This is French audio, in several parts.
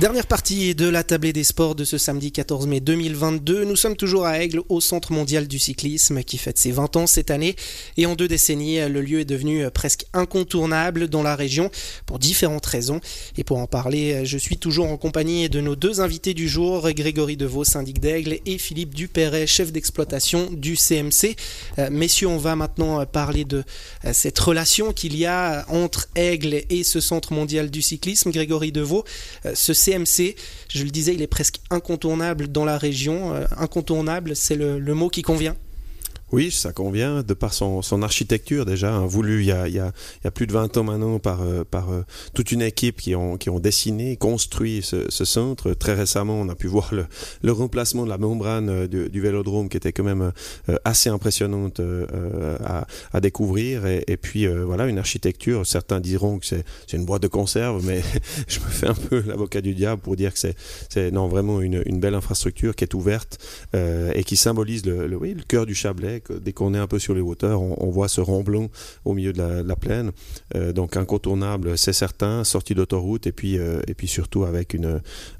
Dernière partie de la tablée des sports de ce samedi 14 mai 2022. Nous sommes toujours à Aigle, au Centre mondial du cyclisme, qui fête ses 20 ans cette année. Et en deux décennies, le lieu est devenu presque incontournable dans la région pour différentes raisons. Et pour en parler, je suis toujours en compagnie de nos deux invités du jour, Grégory Devaux, syndic d'Aigle, et Philippe Dupéret, chef d'exploitation du CMC. Euh, messieurs, on va maintenant parler de euh, cette relation qu'il y a entre Aigle et ce Centre mondial du cyclisme. Grégory Devaux, euh, ce CMC, je le disais, il est presque incontournable dans la région. Euh, incontournable, c'est le, mot qui convient. Oui, ça convient, de par son, son architecture déjà, hein, voulu il y, a, il, y a, il y, a, plus de 20 ans maintenant par, euh, par euh, toute une équipe qui ont, qui ont dessiné, construit ce, ce, centre. Très récemment, on a pu voir le, le remplacement de la membrane euh, du, du, vélodrome qui était quand même assez impressionnante à, à, découvrir. Et, puis voilà, une architecture, certains diront que c'est une boîte de conserve, mais je me fais un peu l'avocat du diable pour dire que c'est non vraiment une, une, belle infrastructure qui est ouverte et qui symbolise le, le, oui, le cœur du Chablais dès qu'on est un peu sur les hauteurs, on, voit ce remblon au milieu de la, plaine. Euh, donc incontournable, c'est certain, sortie d'autoroute et puis euh, et puis surtout avec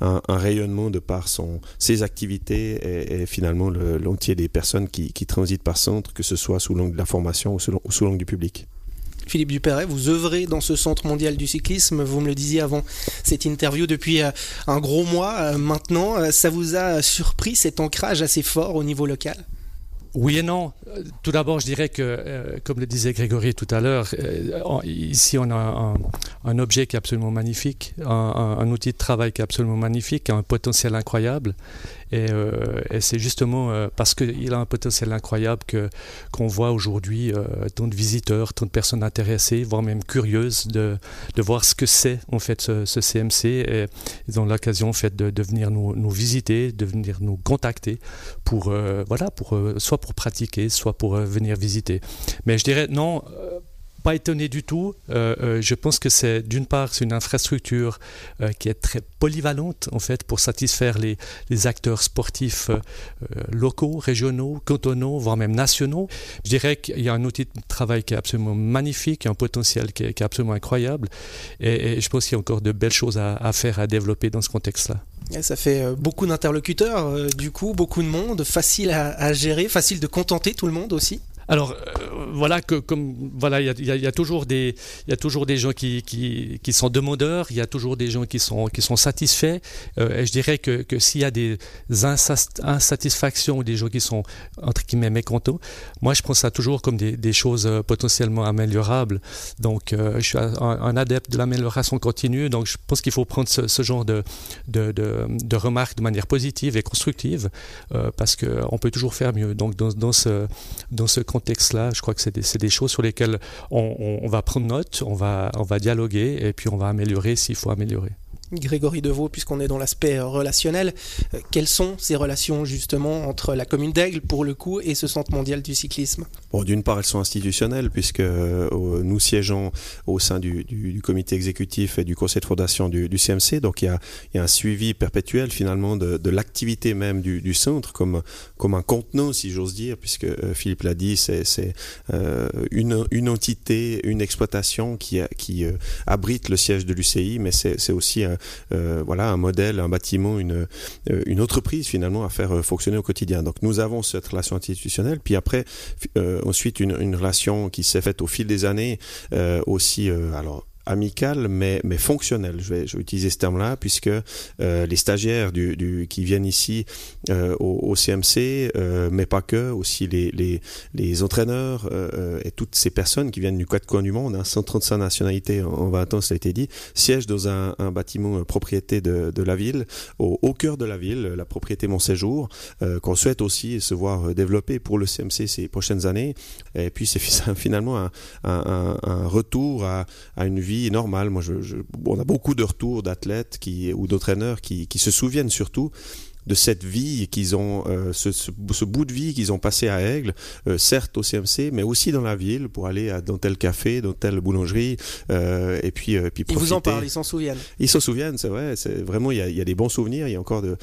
un, rayonnement de par son ses activités et, finalement l'entier des personnes qui, transitent par centre, que ce soit sous l'angle de la formation ou sous, sous l'angle du public. Philippe Dupéret, vous œuvrez dans ce centre mondial du cyclisme, vous me le disiez avant cette interview depuis euh, un gros mois maintenant. Ça vous a surpris cet ancrage assez fort au niveau local? Oui et non. Tout d'abord, je dirais que, euh, comme le disait Grégory tout à l'heure, euh, ici on a un, objet qui est absolument magnifique, un, outil de travail qui est absolument magnifique, un potentiel incroyable. Et, euh, et c'est justement euh, parce qu'il a un potentiel incroyable que qu'on voit aujourd'hui euh, tant de visiteurs, tant de personnes intéressées, voire même curieuses de, de voir ce que c'est en fait ce, CMC. Ils ont l'occasion en fait de, de venir nous, nous, visiter, de venir nous contacter pour voilà pour soit pour pratiquer, soit pour venir visiter. Mais je dirais non pas étonné du tout. Euh, euh, je pense que c'est d'une part c'est une infrastructure euh, qui est très polyvalente en fait pour satisfaire les, les acteurs sportifs locaux, régionaux, cantonaux, voire même nationaux. Je dirais qu'il y a un outil de travail qui est absolument magnifique, un potentiel qui est, qui est absolument incroyable, et, et, je pense qu'il y a encore de belles choses à, à faire, à développer dans ce contexte-là. Ça fait beaucoup d'interlocuteurs, du coup, beaucoup de monde, facile à, à gérer, facile de contenter tout le monde aussi. Alors voilà que comme voilà il y a, toujours des il y a toujours des gens qui, qui, qui sont demandeurs, il y a toujours des gens qui sont qui sont satisfaits. Euh, et je dirais que, que s'il y a des insatisfactions ou des gens qui sont entre guillemets mécontents, moi je prends ça toujours comme des, choses euh, potentiellement améliorables. Donc euh, je suis un, adepte de l'amélioration continue. Donc je pense qu'il faut prendre ce, genre de, de, de, remarques de manière positive et constructive parce que on peut toujours faire mieux. Donc dans, dans ce dans ce contexte contexte-là, je crois que c'est des, choses sur lesquelles on, va prendre note, on va, on va dialoguer et puis on va améliorer s'il faut améliorer. Grégory Deveau, puisqu'on est dans l'aspect relationnel, euh, quelles sont ces relations justement entre la commune d'Aigle pour le coup et ce centre mondial du cyclisme? Bon, d'une part, elles sont institutionnelles puisque euh, nous siégeons au sein du, comité exécutif et du conseil de fondation du, CMC, donc il y, a, un suivi perpétuel finalement de, l'activité même du, centre comme, un contenant, si j'ose dire, puisque euh, Philippe l'a dit, c'est euh, une, entité, une exploitation qui, euh, abrite le siège de l'UCI, mais c'est aussi un, euh, voilà un modèle, un bâtiment, une, euh, entreprise finalement à faire euh, fonctionner au quotidien. Donc nous avons cette relation institutionnelle, puis après ensuite une, une relation qui s'est faite au fil des années aussi alors amical mais, mais fonctionnel. Je vais, utiliser ce terme-là puisque euh, les stagiaires du, qui viennent ici euh, au, CMC, euh, mais pas que, aussi les, les, les entraîneurs et toutes ces personnes qui viennent du quatre coins du monde, hein, 135 nationalités en, en 20 ans, ça a été dit, siègent dans un, bâtiment propriété de, la ville, au, cœur de la ville, la propriété Mon Séjour, qu'on souhaite aussi se voir développer pour le CMC ces prochaines années. Et puis c'est finalement un, retour à une vie vie normale. Moi, je, on a beaucoup de retours d'athlètes ou d'entraîneurs qui se souviennent surtout de cette vie qu'ils ont, ce, ce, bout de vie qu'ils ont passé à Aigle, certes au CMC, mais aussi dans la ville pour aller à, dans tel café, dans telle boulangerie, et puis, puis profiter. Ils vous en parlent, ils s'en souviennent. Ils s'en souviennent, c'est vrai. C'est vraiment, il y, a, il y, a, des bons souvenirs. Il y a encore de,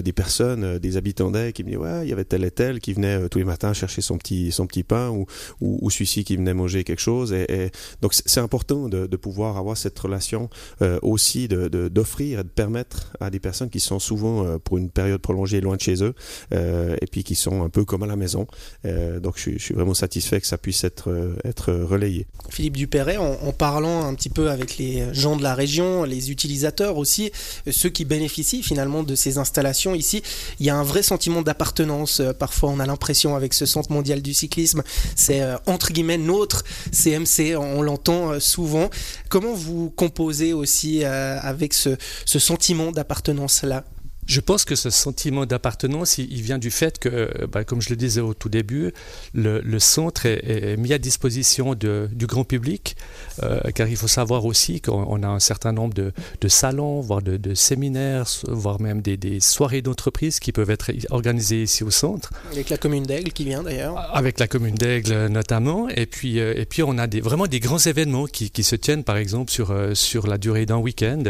des personnes, des habitants d'Aigle qui me disent ouais, il y avait tel et tel qui venait tous les matins chercher son petit, son petit pain ou, ou, ou celui-ci qui venait manger quelque chose. Et, et donc c'est important de, de, pouvoir avoir cette relation euh, aussi, d'offrir de, d'offrir et de permettre à des personnes qui sont souvent euh, pour une période prolongée loin de chez eux euh, et puis qui sont un peu comme à la maison. Euh, donc je, suis vraiment satisfait que ça puisse être, euh, relayé. Philippe Dupéret, en, parlant un petit peu avec les gens de la région, les utilisateurs aussi, ceux qui bénéficient finalement de ces installations ici, il y a un vrai sentiment d'appartenance. Parfois on a l'impression avec ce centre mondial du cyclisme, c'est entre guillemets notre CMC, on l'entend souvent. Comment vous composez aussi avec ce sentiment d'appartenance-là? Je pense que ce sentiment d'appartenance, il, il, vient du fait que, euh, bah, comme je le disais au tout début, le, le centre est, est, mis à disposition de, du grand public, euh, car il faut savoir aussi qu'on a un certain nombre de, de salons, voire de, de, séminaires, voire même des, des soirées d'entreprise qui peuvent être organisées ici au centre. Avec la commune d'Aigle qui vient d'ailleurs. Avec la commune d'Aigle notamment, et puis, euh, et puis on a des, vraiment des grands événements qui, qui se tiennent par exemple sur, euh, sur la durée d'un week-end,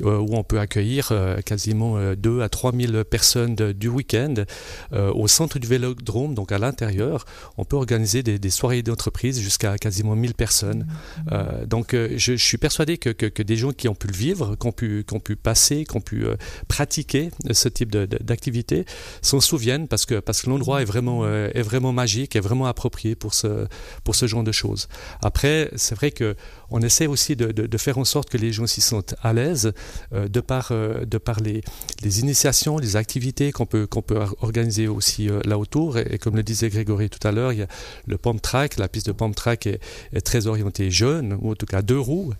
euh, où on peut accueillir euh, quasiment deux à 3000 personnes de, du week-end euh, au centre du Vélodrome, donc à l'intérieur. On peut organiser des, des soirées d'entreprise jusqu'à quasiment 1000 personnes. Euh, donc euh, je, je, suis persuadé que, que, que, des gens qui ont pu le vivre, qui ont pu, qui ont pu passer, qui ont pu pratiquer ce type d'activité s'en souviennent parce que, parce que l'endroit est vraiment, est vraiment magique, est vraiment approprié pour ce, pour ce genre de choses. Après, c'est vrai que on essaie aussi de, de, de, faire en sorte que les gens s'y sentent à l'aise euh, de par, euh, de par les, les initiations, les activités qu'on peut, organiser aussi euh, là autour. Et, et, comme le disait Grégory tout à l'heure, il y a le Pump Track. La piste de Pump Track est, très orientée jeune, ou en tout cas deux roues.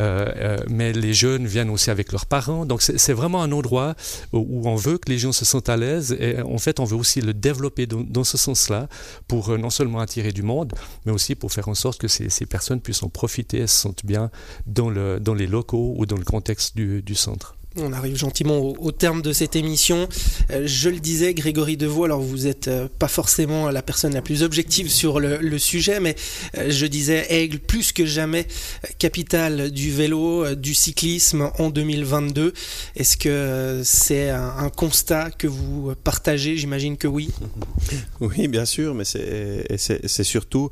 Euh, euh, mais les jeunes viennent aussi avec leurs parents. Donc c'est vraiment un endroit où, on veut que les gens se sentent à l'aise. Et en fait, on veut aussi le développer dans, ce sens-là pour non seulement attirer du monde, mais aussi pour faire en sorte que ces, personnes puissent en profiter se sentent bien dans, le, dans les locaux ou dans le contexte du centre. On arrive gentiment au, terme de cette émission. Euh, je le disais, Grégory Devaux, alors vous n'êtes euh, pas forcément la personne la plus objective sur le, sujet, mais euh, je disais Aigle plus que jamais capitale du vélo, du cyclisme en 2022. Est-ce que c'est un, constat que vous partagez? J'imagine que oui. Oui, bien sûr, mais c'est surtout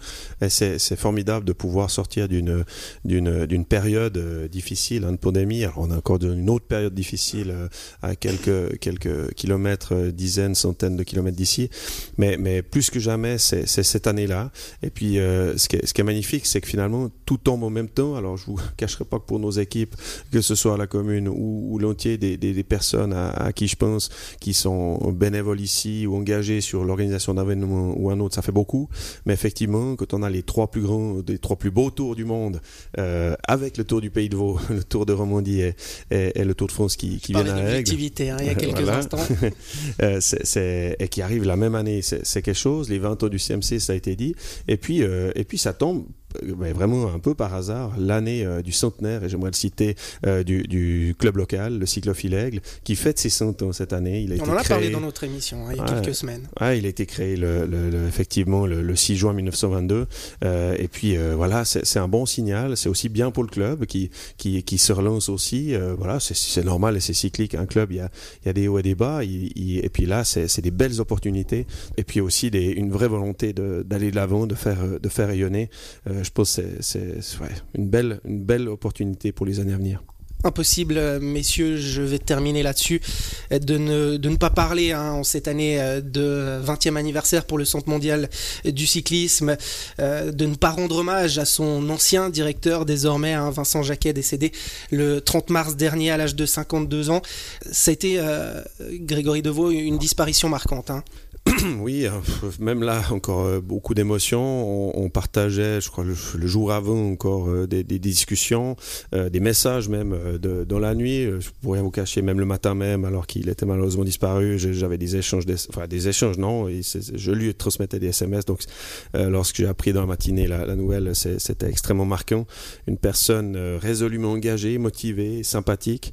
c'est formidable de pouvoir sortir d'une période difficile, une pandémie. Alors on a encore une autre période difficile euh, à quelques, quelques kilomètres, euh, dizaines, centaines de kilomètres d'ici. Mais, mais plus que jamais, c'est cette année-là. Et puis, euh, ce, qui est, magnifique, c'est que finalement, tout tombe en même temps. Alors, je vous cacherai pas que pour nos équipes, que ce soit la commune ou, ou l'entier des, personnes à, qui je pense, qui sont bénévoles ici ou engagées sur l'organisation d'un événement ou un autre, ça fait beaucoup. Mais effectivement, quand on a les trois plus grands, des trois plus beaux tours du monde, avec le Tour du Pays de Vaud, le Tour de Romandie et le Tour de France, qui, qui viennent à Aigle. Hein, il y a quelques voilà. instants. euh, c'est, et qui arrive la même année, c'est quelque chose. Les 20 ans du CMC, ça a été dit. Et puis, euh, et puis ça tombe mais vraiment un peu par hasard l'année euh, du centenaire, et j'aimerais le citer, euh, du, du, club local, le Cyclophile Aigle, qui fête ses 100 ans cette année. Il a On été en a créé... parlé dans notre émission hein, il y a quelques semaines. Ouais, il a été créé le, le, le effectivement le, le, 6 juin 1922. Euh, et puis euh, voilà, c'est un bon signal. C'est aussi bien pour le club qui, qui, qui se relance aussi. Euh, voilà, c'est normal et c'est cyclique. Un club, il y a, il y a des hauts et des bas. Il, il, et puis là, c'est des belles opportunités. Et puis aussi des, une vraie volonté d'aller de, de l'avant, de faire, de faire rayonner euh, je pense que c'est une, belle, une belle opportunité pour les années à venir impossible, messieurs, je vais terminer là-dessus, de ne, de ne pas parler hein, en cette année euh, de 20e anniversaire pour le Centre mondial du cyclisme, euh, de ne pas rendre hommage à son ancien directeur désormais, hein, Vincent Jacquet, décédé le 30 mars dernier à l'âge de 52 ans. Ça a été, euh, Grégory Deveau, une disparition marquante. Hein. oui, même là, encore beaucoup d'émotions. On, partageait, je crois, le, jour avant encore des, discussions, des messages même dans la nuit. Je pourrais vous cacher, même le matin même, alors qu'il était malheureusement disparu, j'avais des échanges, des, enfin des échanges, non, je lui transmettais des SMS. Donc, lorsque j'ai appris dans la matinée la, la nouvelle, c'était extrêmement marquant. Une personne résolument engagée, motivée, sympathique,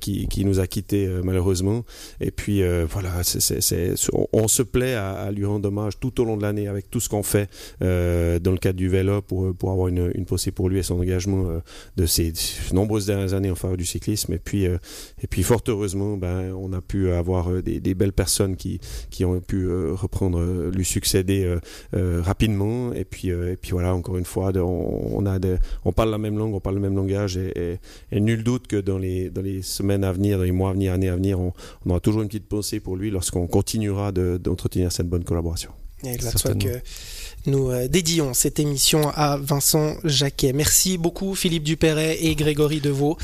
qui, qui, nous a quittés malheureusement. Et puis voilà, c'est, on, se plaît à, lui rendre hommage tout au long de l'année avec tout ce qu'on fait euh, dans le cadre du vélo pour, pour avoir une, une pensée pour lui et son engagement euh, de ces nombreuses dernières années en faveur du cyclisme. Et puis, euh, et puis fort heureusement, ben, on a pu avoir des, belles personnes qui, qui ont pu reprendre, lui succéder rapidement. Et puis, et puis voilà, encore une fois, on, a on parle la même langue, on parle le même langage et, nul doute que dans les, dans les semaines à venir, dans les mois à venir, années à venir, on, aura toujours une petite pensée pour lui lorsqu'on continuera d'entretenir cette bonne collaboration. Et que nous euh, dédions cette émission à Vincent Jacquet. Merci beaucoup Philippe Dupéret et Grégory Deveau.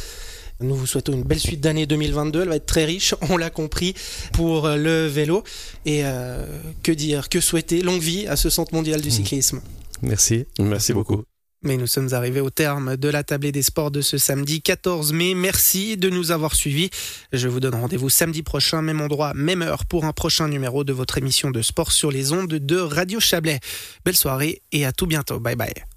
Nous vous souhaitons une belle suite d'année 2022. Elle va être très riche, on l'a compris, pour le vélo. Et euh, que dire, que souhaiter? Longue vie à ce Centre mondial du mmh. cyclisme. Merci. Merci beaucoup. Mais nous sommes arrivés au terme de la tablée des sports de ce samedi 14 mai. Merci de nous avoir suivis. Je vous donne rendez-vous samedi prochain, même endroit, même heure, pour un prochain numéro de votre émission de sport sur les ondes de Radio Chablais. Belle soirée et à tout bientôt. Bye bye.